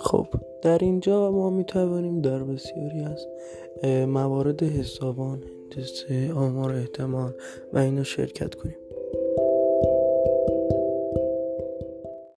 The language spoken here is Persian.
خب در اینجا ما می توانیم در بسیاری از موارد حسابان هندسه آمار احتمال و اینا شرکت کنیم.